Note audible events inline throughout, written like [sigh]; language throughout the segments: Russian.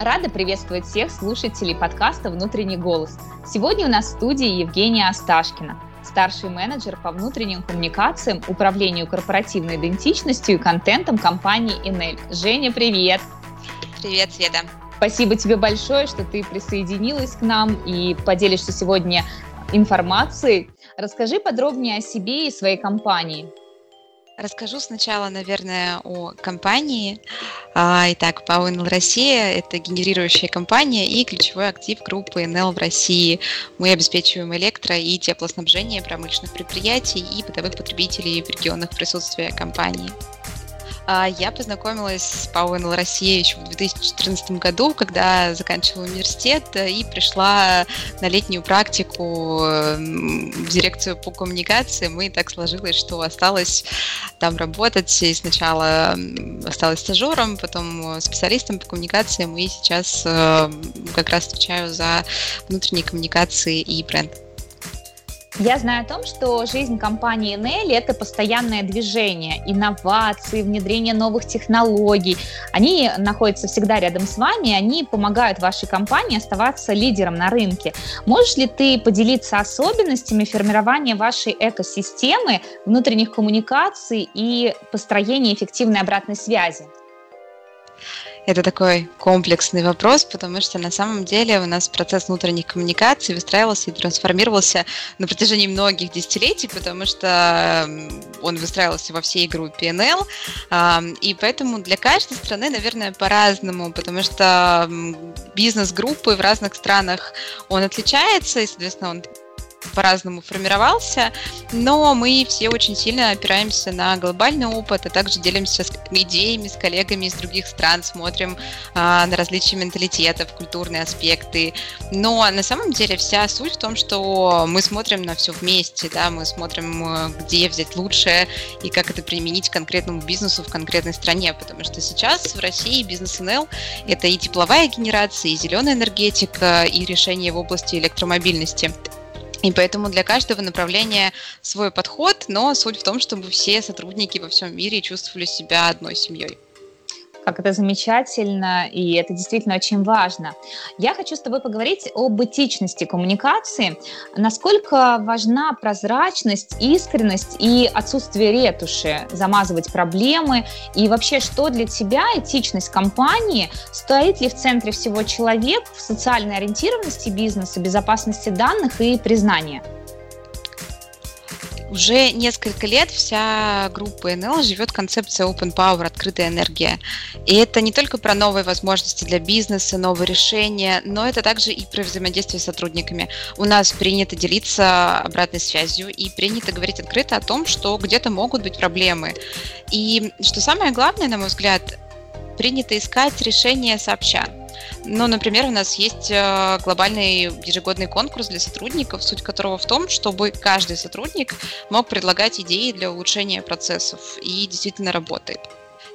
Рада приветствовать всех слушателей подкаста «Внутренний голос». Сегодня у нас в студии Евгения Осташкина, старший менеджер по внутренним коммуникациям, управлению корпоративной идентичностью и контентом компании Enel. Женя, привет! Привет, Света! Спасибо тебе большое, что ты присоединилась к нам и поделишься сегодня информацией. Расскажи подробнее о себе и своей компании. Расскажу сначала, наверное, о компании. А, итак, НЛ Россия – это генерирующая компания и ключевой актив группы НЛ в России. Мы обеспечиваем электро- и теплоснабжение промышленных предприятий и бытовых потребителей в регионах присутствия компании. А, я познакомилась с ПАО НЛ Россия еще в 2014 году, когда заканчивала университет э, и пришла на летнюю практику в дирекцию по коммуникации. И так сложилось, что осталось там работать. И сначала осталась стажером, потом специалистом по коммуникациям, и сейчас э, как раз отвечаю за внутренние коммуникации и бренд. Я знаю о том, что жизнь компании Enel – это постоянное движение, инновации, внедрение новых технологий. Они находятся всегда рядом с вами, они помогают вашей компании оставаться лидером на рынке. Можешь ли ты поделиться особенностями формирования вашей экосистемы, внутренних коммуникаций и построения эффективной обратной связи? Это такой комплексный вопрос, потому что на самом деле у нас процесс внутренних коммуникаций выстраивался и трансформировался на протяжении многих десятилетий, потому что он выстраивался во всей группе НЛ, и поэтому для каждой страны, наверное, по-разному, потому что бизнес-группы в разных странах он отличается, и, соответственно, он по-разному формировался, но мы все очень сильно опираемся на глобальный опыт, а также делимся с идеями с коллегами из других стран, смотрим а, на различия менталитетов, культурные аспекты. Но на самом деле вся суть в том, что мы смотрим на все вместе, да, мы смотрим, где взять лучшее и как это применить конкретному бизнесу в конкретной стране, потому что сейчас в России бизнес НЛ это и тепловая генерация, и зеленая энергетика, и решения в области электромобильности. И поэтому для каждого направления свой подход, но суть в том, чтобы все сотрудники во всем мире чувствовали себя одной семьей как это замечательно, и это действительно очень важно. Я хочу с тобой поговорить об этичности коммуникации. Насколько важна прозрачность, искренность и отсутствие ретуши, замазывать проблемы, и вообще, что для тебя этичность компании, стоит ли в центре всего человек в социальной ориентированности бизнеса, безопасности данных и признания? Уже несколько лет вся группа НЛ живет концепция Open Power, открытая энергия. И это не только про новые возможности для бизнеса, новые решения, но это также и про взаимодействие с сотрудниками. У нас принято делиться обратной связью и принято говорить открыто о том, что где-то могут быть проблемы. И что самое главное, на мой взгляд, принято искать решения сообща. Ну, например, у нас есть э, глобальный ежегодный конкурс для сотрудников, суть которого в том, чтобы каждый сотрудник мог предлагать идеи для улучшения процессов и действительно работает.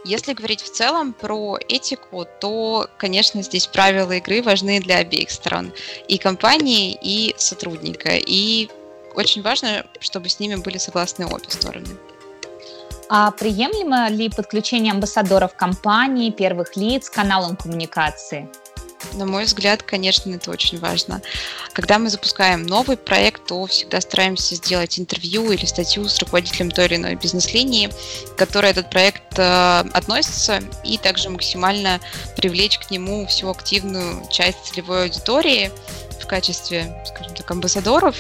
Если говорить в целом про этику, то, конечно, здесь правила игры важны для обеих сторон, и компании, и сотрудника. И очень важно, чтобы с ними были согласны обе стороны. А приемлемо ли подключение амбассадоров компании, первых лиц к каналам коммуникации? На мой взгляд, конечно, это очень важно. Когда мы запускаем новый проект, то всегда стараемся сделать интервью или статью с руководителем той или иной бизнес-линии, к которой этот проект э, относится, и также максимально привлечь к нему всю активную часть целевой аудитории в качестве, скажем так, амбассадоров,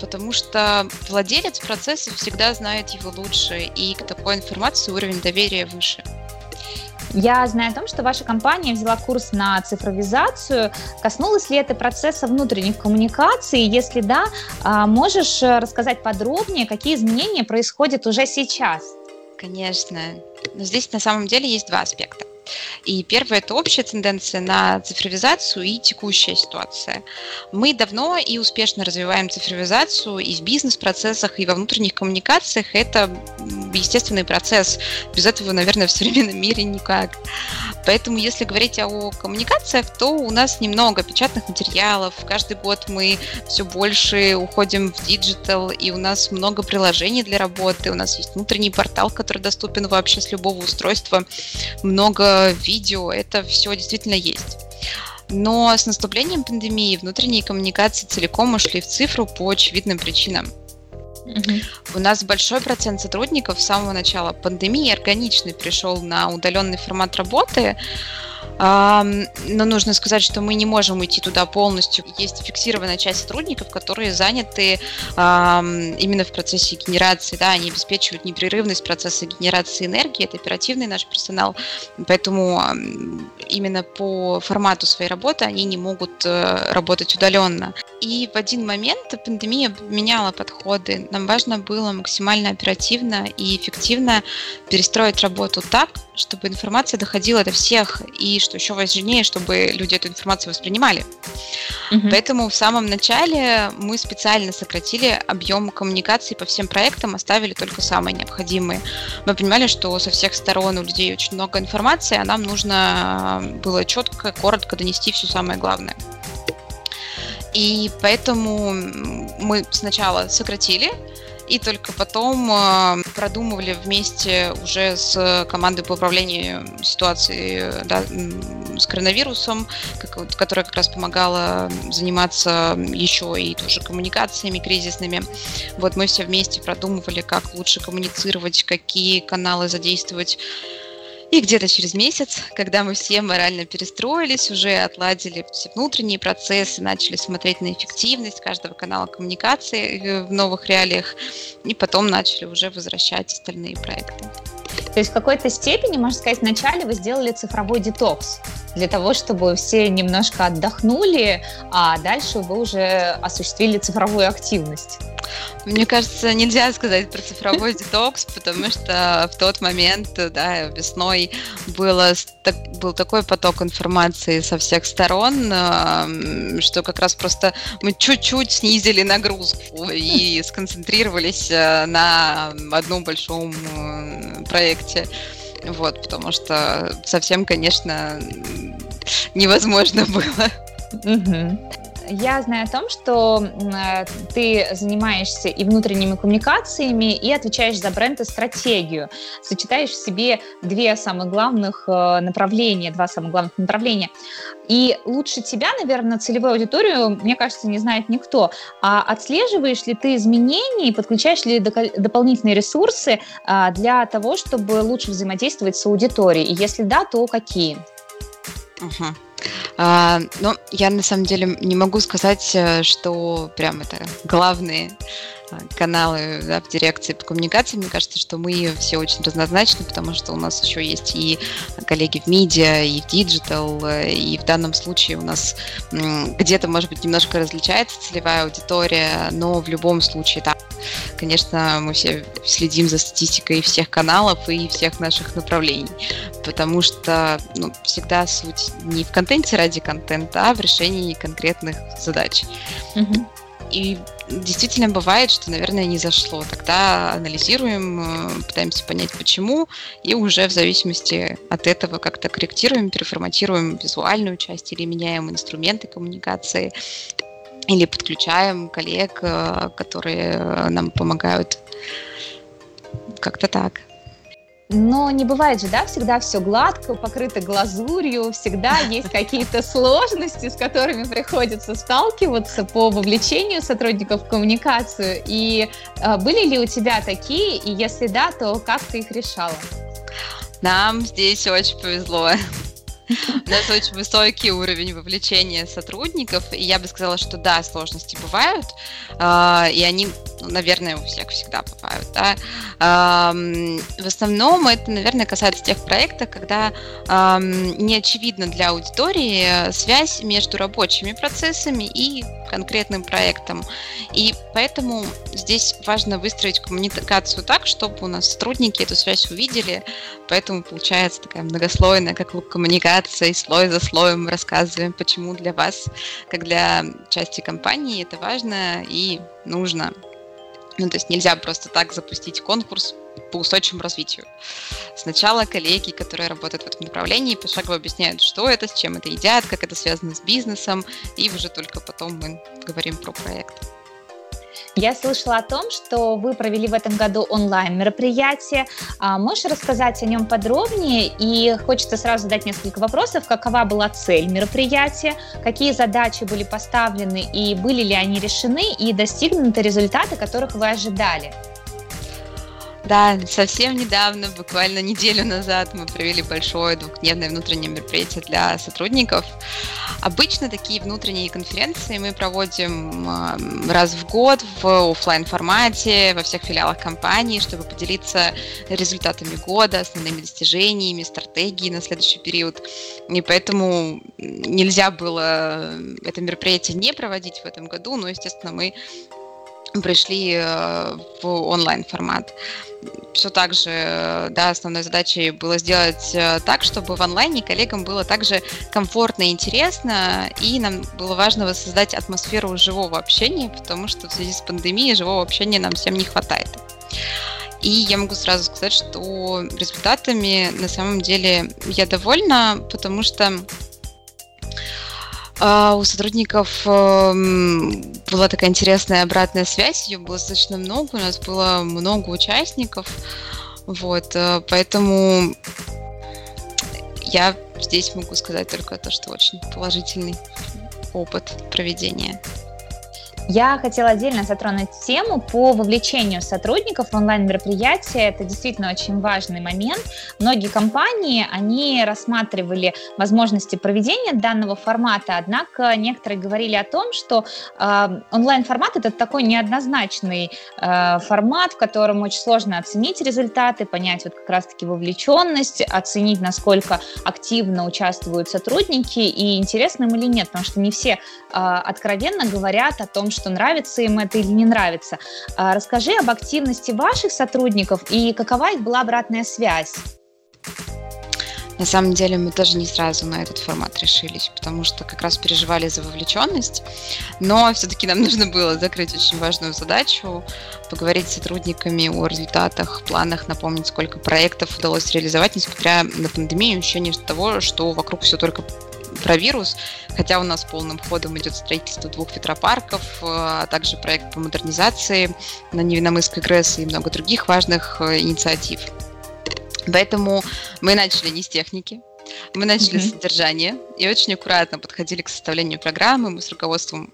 потому что владелец процесса всегда знает его лучше, и к такой информации уровень доверия выше. Я знаю о том, что ваша компания взяла курс на цифровизацию. Коснулось ли это процесса внутренних коммуникаций? Если да, а, можешь рассказать подробнее, какие изменения происходят уже сейчас? Конечно. Но здесь на самом деле есть два аспекта. И первое – это общая тенденция на цифровизацию и текущая ситуация. Мы давно и успешно развиваем цифровизацию и в бизнес-процессах, и во внутренних коммуникациях. Это естественный процесс. Без этого, наверное, в современном мире никак. Поэтому, если говорить о коммуникациях, то у нас немного печатных материалов. Каждый год мы все больше уходим в digital, и у нас много приложений для работы. У нас есть внутренний портал, который доступен вообще с любого устройства. Много видео. Это все действительно есть. Но с наступлением пандемии внутренние коммуникации целиком ушли в цифру по очевидным причинам. Угу. У нас большой процент сотрудников с самого начала пандемии органично перешел на удаленный формат работы. Но нужно сказать, что мы не можем уйти туда полностью. Есть фиксированная часть сотрудников, которые заняты именно в процессе генерации, да, они обеспечивают непрерывность процесса генерации энергии, это оперативный наш персонал, поэтому именно по формату своей работы они не могут э, работать удаленно. И в один момент пандемия поменяла подходы. Нам важно было максимально оперативно и эффективно перестроить работу так, чтобы информация доходила до всех, и что еще важнее, чтобы люди эту информацию воспринимали. Mm-hmm. Поэтому в самом начале мы специально сократили объем коммуникации по всем проектам, оставили только самые необходимые. Мы понимали, что со всех сторон у людей очень много информации, а нам нужно было четко, коротко донести все самое главное. И поэтому мы сначала сократили, и только потом э, продумывали вместе уже с командой по управлению ситуацией да, с коронавирусом, которая как раз помогала заниматься еще и тоже коммуникациями кризисными. Вот мы все вместе продумывали, как лучше коммуницировать, какие каналы задействовать и где-то через месяц, когда мы все морально перестроились, уже отладили все внутренние процессы, начали смотреть на эффективность каждого канала коммуникации э, в новых реалиях, и потом начали уже возвращать остальные проекты. То есть в какой-то степени, можно сказать, вначале вы сделали цифровой детокс для того, чтобы все немножко отдохнули, а дальше вы уже осуществили цифровую активность. Мне кажется, нельзя сказать про цифровой [laughs] детокс, потому что в тот момент, да, весной было, был такой поток информации со всех сторон, что как раз просто мы чуть-чуть снизили нагрузку и [laughs] сконцентрировались э, на одном большом э, проекте. Вот, потому что совсем, конечно, невозможно было. Угу я знаю о том, что э, ты занимаешься и внутренними коммуникациями, и отвечаешь за бренд и стратегию. Сочетаешь в себе две самых главных э, направления, два самых главных направления. И лучше тебя, наверное, целевую аудиторию, мне кажется, не знает никто. А отслеживаешь ли ты изменения и подключаешь ли дополнительные ресурсы э, для того, чтобы лучше взаимодействовать с аудиторией? И если да, то какие? Uh-huh. А, ну, я на самом деле не могу сказать, э, что прям это главные каналы да, в дирекции по коммуникации. Мне кажется, что мы все очень разнозначны, потому что у нас еще есть и коллеги в медиа, и в digital, и в данном случае у нас где-то, может быть, немножко различается целевая аудитория, но в любом случае, да, конечно, мы все следим за статистикой всех каналов и всех наших направлений, потому что ну, всегда суть не в контенте ради контента, а в решении конкретных задач. Mm-hmm. И действительно бывает, что, наверное, не зашло. Тогда анализируем, э, пытаемся понять, почему, и уже в зависимости от этого как-то корректируем, переформатируем визуальную часть или меняем инструменты коммуникации, или подключаем коллег, э, которые нам помогают. Как-то так. Но не бывает же, да, всегда все гладко, покрыто глазурью, всегда есть какие-то сложности, с которыми приходится сталкиваться по вовлечению сотрудников в коммуникацию. И э, были ли у тебя такие, и если да, то как ты их решала? Нам здесь очень повезло. [laughs] У нас очень высокий уровень вовлечения сотрудников, и я бы сказала, что да, сложности бывают, а, и они, ну, наверное, у всех всегда бывают. Да. В основном это, наверное, касается тех проектов, когда не очевидна для аудитории связь между рабочими процессами и конкретным проектом. И поэтому здесь важно выстроить коммуникацию так, чтобы у нас сотрудники эту связь увидели. Поэтому получается такая многослойная, как коммуникация, и слой за слоем рассказываем, почему для вас, как для части компании, это важно и нужно. Ну, то есть нельзя просто так запустить конкурс по устойчивому развитию. Сначала коллеги, которые работают в этом направлении, пошагово объясняют, что это, с чем это едят, как это связано с бизнесом, и уже только потом мы говорим про проект. Я слышала о том, что вы провели в этом году онлайн-мероприятие. А можешь рассказать о нем подробнее? И хочется сразу задать несколько вопросов. Какова была цель мероприятия? Какие задачи были поставлены и были ли они решены? И достигнуты результаты, которых вы ожидали? Да, совсем недавно, буквально неделю назад, мы провели большое двухдневное внутреннее мероприятие для сотрудников. Обычно такие внутренние конференции мы проводим раз в год в офлайн формате во всех филиалах компании, чтобы поделиться результатами года, основными достижениями, стратегией на следующий период. И поэтому нельзя было это мероприятие не проводить в этом году, но, естественно, мы пришли э, в онлайн формат. Все так же, да, основной задачей было сделать э, так, чтобы в онлайне коллегам было также комфортно и интересно, и нам было важно воссоздать атмосферу живого общения, потому что в связи с пандемией живого общения нам всем не хватает. И я могу сразу сказать, что результатами на самом деле я довольна, потому что у сотрудников эм, была такая интересная обратная связь, ее было достаточно много, у нас было много участников, вот, э, поэтому я здесь могу сказать только то, что очень положительный опыт проведения. Я хотела отдельно затронуть тему по вовлечению сотрудников в онлайн-мероприятия. Это действительно очень важный момент. Многие компании, они рассматривали возможности проведения данного формата, однако некоторые говорили о том, что э, онлайн-формат это такой неоднозначный э, формат, в котором очень сложно оценить результаты, понять вот как раз-таки вовлеченность, оценить, насколько активно участвуют сотрудники и интересно им или нет, потому что не все э, откровенно говорят о том, что нравится им это или не нравится. А, расскажи об активности ваших сотрудников и какова их была обратная связь. На самом деле мы тоже не сразу на этот формат решились, потому что как раз переживали за вовлеченность, но все-таки нам [laughs] нужно было закрыть очень важную задачу, поговорить с сотрудниками о результатах, планах, напомнить, сколько проектов удалось реализовать, несмотря на пандемию, ощущение того, что вокруг все только про вирус, хотя у нас полным ходом идет строительство двух ветропарков, э, а также проект по модернизации на Невиномысской ГРЭС и много других важных э, инициатив. Поэтому мы начали не с техники, мы начали mm-hmm. с содержания и очень аккуратно подходили к составлению программы. Мы с руководством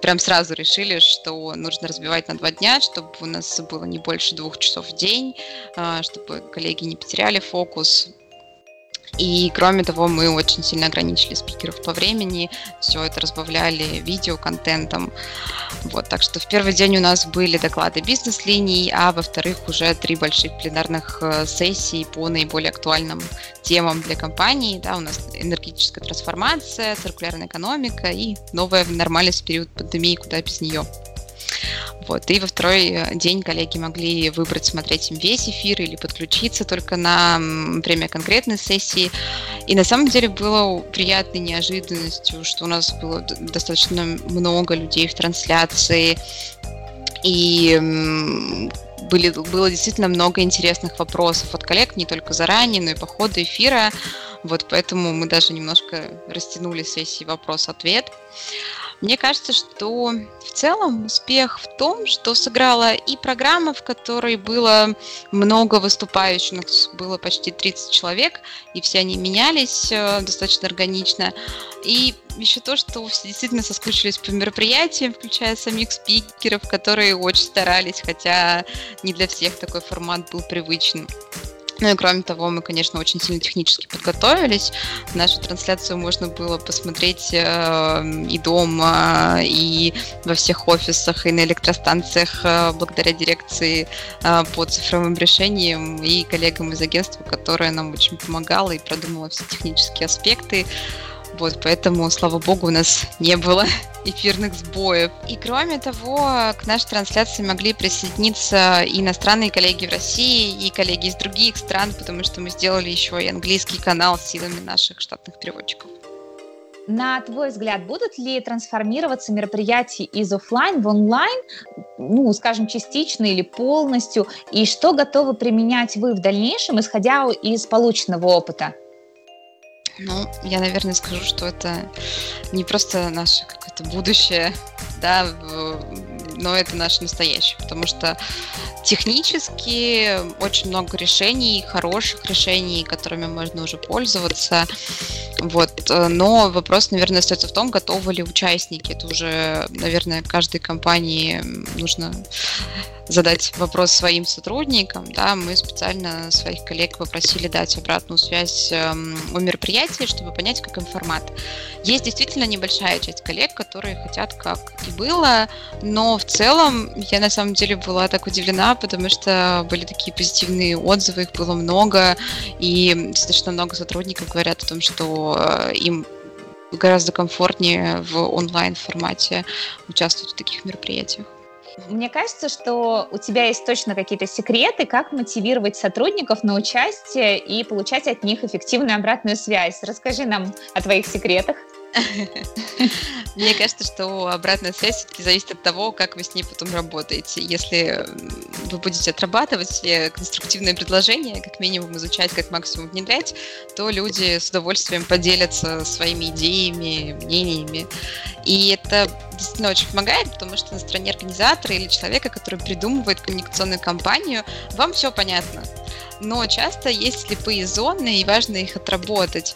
прям сразу решили, что нужно разбивать на два дня, чтобы у нас было не больше двух часов в день, э, чтобы коллеги не потеряли фокус. И кроме того, мы очень сильно ограничили спикеров по времени, все это разбавляли видеоконтентом. Вот, так что в первый день у нас были доклады бизнес-линий, а во-вторых уже три больших пленарных э, сессий по наиболее актуальным темам для компании. Да, у нас энергетическая трансформация, циркулярная экономика и новая нормальность в период пандемии, куда без нее. Вот. И во второй э, день коллеги могли выбрать, смотреть им весь эфир или подключиться только на время конкретной сессии. И на самом деле было приятной неожиданностью, что у нас было достаточно много людей в трансляции. И были, было действительно много интересных вопросов от коллег, не только заранее, но и по ходу эфира. Вот поэтому мы даже немножко растянули сессии вопрос-ответ. Мне кажется, что в целом успех в том, что сыграла и программа, в которой было много выступающих, было почти 30 человек, и все они менялись э, достаточно органично. И еще то, что все действительно соскучились по мероприятиям, включая самих спикеров, которые очень старались, хотя не для всех такой формат был привычным. Ну и кроме того, мы, конечно, очень сильно технически подготовились. Нашу трансляцию можно было посмотреть э, и дома, и во всех офисах, и на электростанциях э, благодаря дирекции э, по цифровым решениям и коллегам из агентства, которое нам очень помогало и продумало все технические аспекты. Вот, поэтому, слава богу, у нас не было [laughs] эфирных сбоев. И кроме того, к нашей трансляции могли присоединиться и иностранные коллеги в России, и коллеги из других стран, потому что мы сделали еще и английский канал силами наших штатных переводчиков. На твой взгляд, будут ли трансформироваться мероприятия из офлайн в онлайн, ну, скажем, частично или полностью, и что готовы применять вы в дальнейшем, исходя из полученного опыта? Ну, я, наверное, скажу, что это не просто наше какое-то будущее, да, но это наш настоящий, потому что технически очень много решений, хороших решений, которыми можно уже пользоваться. Вот. Но вопрос, наверное, остается в том, готовы ли участники. Это уже, наверное, каждой компании нужно задать вопрос своим сотрудникам, да, мы специально своих коллег попросили дать обратную связь эм, о мероприятии, чтобы понять, как им формат. Есть действительно небольшая часть коллег, которые хотят, как и было, но в целом я на самом деле была так удивлена, потому что были такие позитивные отзывы, их было много, и достаточно много сотрудников говорят о том, что э, им гораздо комфортнее в онлайн формате участвовать в таких мероприятиях. Мне кажется, что у тебя есть точно какие-то секреты, как мотивировать сотрудников на участие и получать от них эффективную обратную связь. Расскажи нам о твоих секретах. [laughs] Мне кажется, что обратная связь все-таки зависит от того, как вы с ней потом работаете. Если вы будете отрабатывать все конструктивные предложения, как минимум изучать, как максимум внедрять, то люди с удовольствием поделятся своими идеями, мнениями. И это действительно очень помогает, потому что на стороне организатора или человека, который придумывает коммуникационную кампанию, вам все понятно но часто есть слепые зоны, и важно их отработать.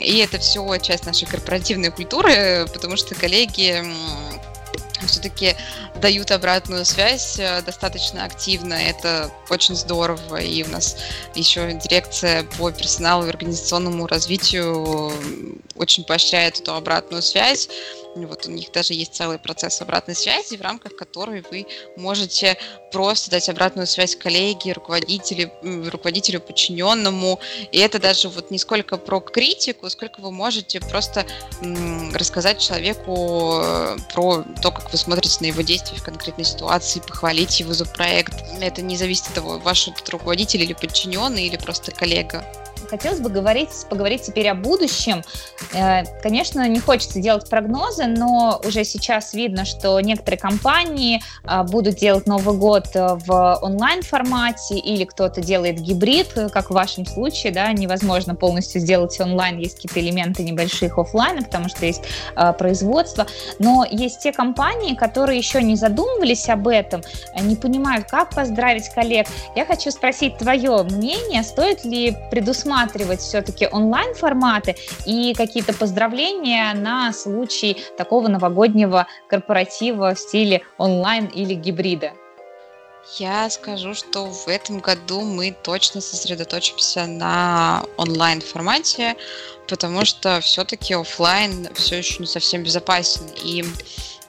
И это все часть нашей корпоративной культуры, потому что коллеги все-таки дают обратную связь э, достаточно активно. Это очень здорово. И у нас еще дирекция по персоналу и организационному развитию очень поощряет эту обратную связь. Вот у них даже есть целый процесс обратной связи, в рамках которой вы можете просто дать обратную связь коллеге, руководителю, руководителю подчиненному. И это даже вот не сколько про критику, сколько вы можете просто рассказать человеку э, про то, как вы смотрите на его действия в конкретной ситуации, похвалить его за проект. Это не зависит от того, ваш руководитель или подчиненный, или просто коллега. Хотелось бы говорить, поговорить теперь о будущем. Э, конечно, не хочется делать прогнозы, но уже сейчас видно, что некоторые компании а, будут делать Новый год э, в онлайн-формате или кто-то делает гибрид, как в вашем случае, да, невозможно полностью сделать онлайн, есть какие-то элементы небольших офлайна, потому что есть производство, но есть те компании, которые еще не задумывались об этом, не понимают, как поздравить коллег. Я хочу спросить твое мнение, стоит ли предусматривать рассматривать все-таки онлайн-форматы и какие-то поздравления на случай такого новогоднего корпоратива в стиле онлайн или гибрида? Я скажу, что в этом году мы точно сосредоточимся на онлайн формате, потому что все-таки офлайн все еще не совсем безопасен. И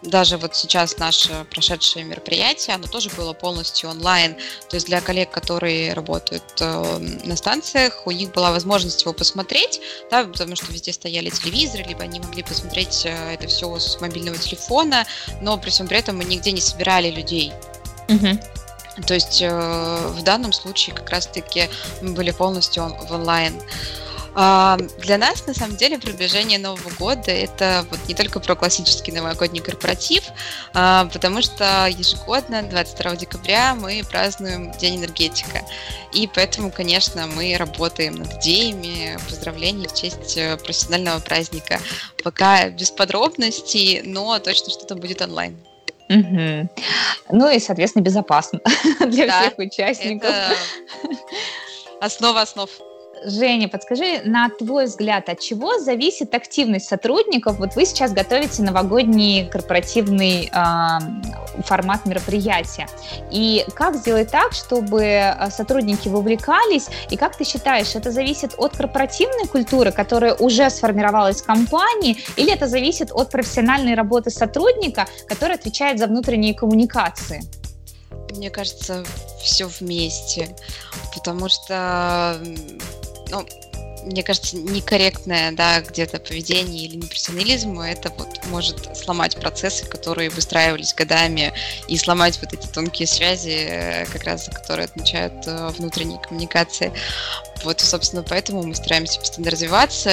даже вот сейчас наше прошедшее мероприятие, оно тоже было полностью онлайн. То есть для коллег, которые работают э, на станциях, у них была возможность его посмотреть, да, потому что везде стояли телевизоры, либо они могли посмотреть э, это все с мобильного телефона, но при всем при этом мы нигде не собирали людей. Угу. То есть э, в данном случае как раз-таки мы были полностью в онлайн. А, для нас, на самом деле, приближение Нового года – это вот не только про классический новогодний корпоратив, а, потому что ежегодно, 22 декабря, мы празднуем День энергетика. И поэтому, конечно, мы работаем над идеями поздравлений в честь э, профессионального праздника. Пока без подробностей, но точно что-то будет онлайн. Угу. Ну и, соответственно, безопасно [laughs] для да, всех участников. Это основа основ. Женя, подскажи, на твой взгляд, от чего зависит активность сотрудников? Вот вы сейчас готовите новогодний корпоративный э, формат мероприятия. И как сделать так, чтобы а, сотрудники вовлекались? И как ты считаешь, это зависит от корпоративной культуры, которая уже сформировалась в компании, или это зависит от профессиональной работы сотрудника, который отвечает за внутренние коммуникации? Мне кажется, все вместе, потому что ну, мне кажется, некорректное, да, где-то поведение или непрофессионализм, это вот может сломать процессы, которые выстраивались годами, и сломать вот эти тонкие связи, как раз которые отмечают э, внутренние коммуникации. Вот, собственно, поэтому мы стараемся постоянно развиваться,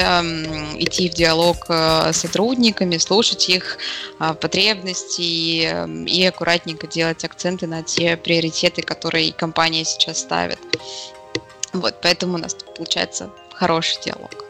идти в диалог э, с сотрудниками, слушать их потребности и аккуратненько делать акценты на те приоритеты, которые компания сейчас ставит. Вот, поэтому у нас получается хороший диалог.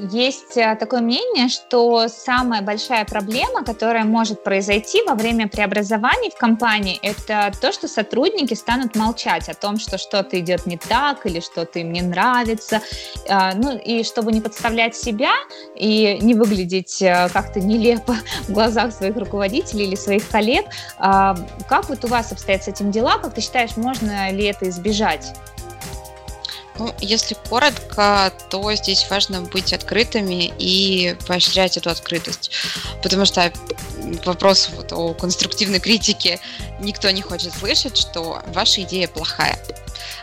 Есть э, такое мнение, что самая большая проблема, которая может произойти во время преобразований в компании, это то, что сотрудники станут молчать о том, что что-то идет не так или что-то им не нравится. А, ну и чтобы не подставлять себя и не выглядеть э, как-то нелепо [laughs] в глазах своих руководителей или своих коллег, а, как вот у вас обстоят с этим дела? Как ты считаешь, можно ли это избежать? Ну, если коротко, то здесь важно быть открытыми и поощрять эту открытость. Потому что вопрос вот о конструктивной критике никто не хочет слышать, что ваша идея плохая.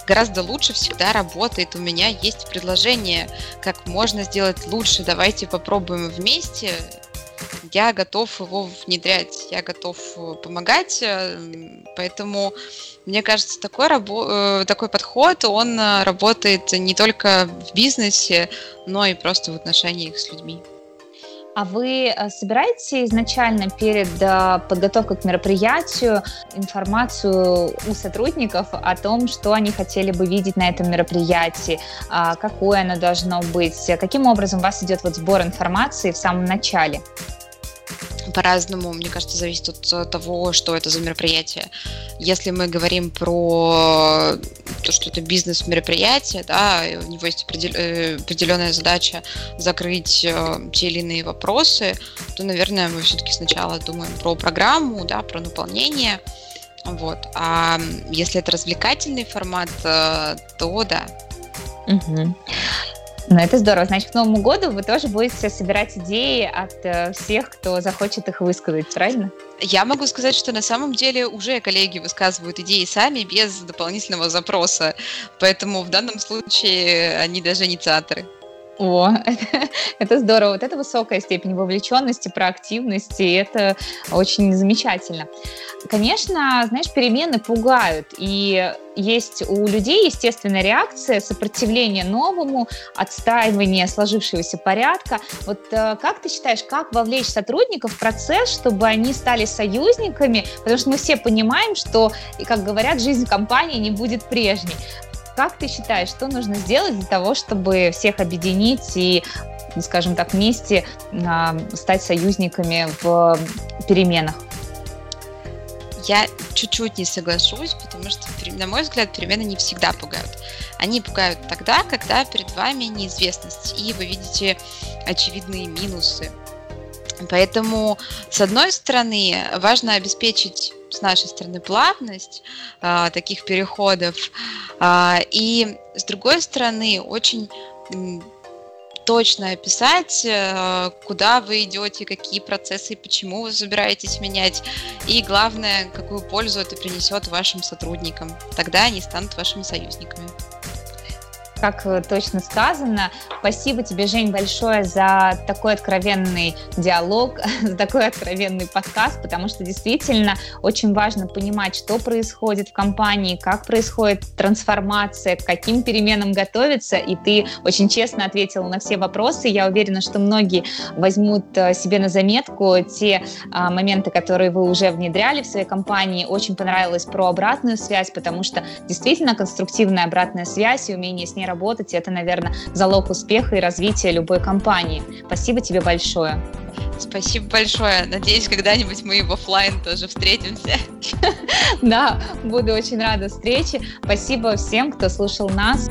Гораздо лучше всегда работает. У меня есть предложение, как можно сделать лучше. Давайте попробуем вместе я готов его внедрять, я готов э, помогать, э, поэтому мне кажется, такой, рабо- э, такой подход, он работает не только в бизнесе, но и просто в отношениях с людьми. А вы собираете изначально перед подготовкой к мероприятию информацию у сотрудников о том, что они хотели бы видеть на этом мероприятии, а какое оно должно быть? Каким образом у вас идет вот сбор информации в самом начале? По-разному, мне кажется, зависит от того, что это за мероприятие. Если мы говорим про то, что это бизнес-мероприятие, да, у него есть э, определенная задача закрыть э, те или иные вопросы, то, наверное, мы все-таки сначала думаем про программу, да, про наполнение, вот. А если это развлекательный формат, э, то да. Угу. Ну, это здорово. Значит, к Новому году вы тоже будете собирать идеи от э, всех, кто захочет их высказать, правильно? Я могу сказать, что на самом деле уже коллеги высказывают идеи сами без дополнительного запроса. Поэтому в данном случае они даже инициаторы. О, это, [laughs] это здорово. Вот это высокая степень вовлеченности, проактивности, это очень замечательно. Конечно, знаешь, перемены пугают, и есть у людей естественная реакция, сопротивление новому, отстаивание сложившегося порядка. Вот э, как ты считаешь, как вовлечь сотрудников в процесс, чтобы они стали союзниками? Потому что мы все понимаем, что, как говорят, жизнь компании не будет прежней. Как ты считаешь, что нужно сделать для того, чтобы всех объединить и скажем так, вместе а, стать союзниками в переменах? Я чуть-чуть не соглашусь, потому что, на мой взгляд, перемены не всегда пугают. Они пугают тогда, когда перед вами неизвестность, и вы видите очевидные минусы. Поэтому, с одной стороны, важно обеспечить с нашей стороны плавность а, таких переходов, а, и с другой стороны очень точно описать, э, куда вы идете, какие процессы и почему вы собираетесь менять. И главное, какую пользу это принесет вашим сотрудникам. Тогда они станут вашими союзниками как э, точно сказано. Спасибо тебе, Жень, большое за такой откровенный диалог, [laughs] за такой откровенный подкаст, потому что действительно очень важно понимать, что происходит в компании, как происходит трансформация, к каким переменам готовиться, и ты очень честно ответила на все вопросы. Я уверена, что многие возьмут э, себе на заметку те а, моменты, которые вы уже внедряли в своей компании. Очень понравилось про обратную связь, потому что действительно конструктивная обратная связь и умение с ней работать, это, наверное, залог успеха и развития любой компании. Спасибо тебе большое. Спасибо большое. Надеюсь, когда-нибудь мы в офлайн тоже встретимся. [laughs] Да, буду очень рада встрече. Спасибо всем, кто слушал нас.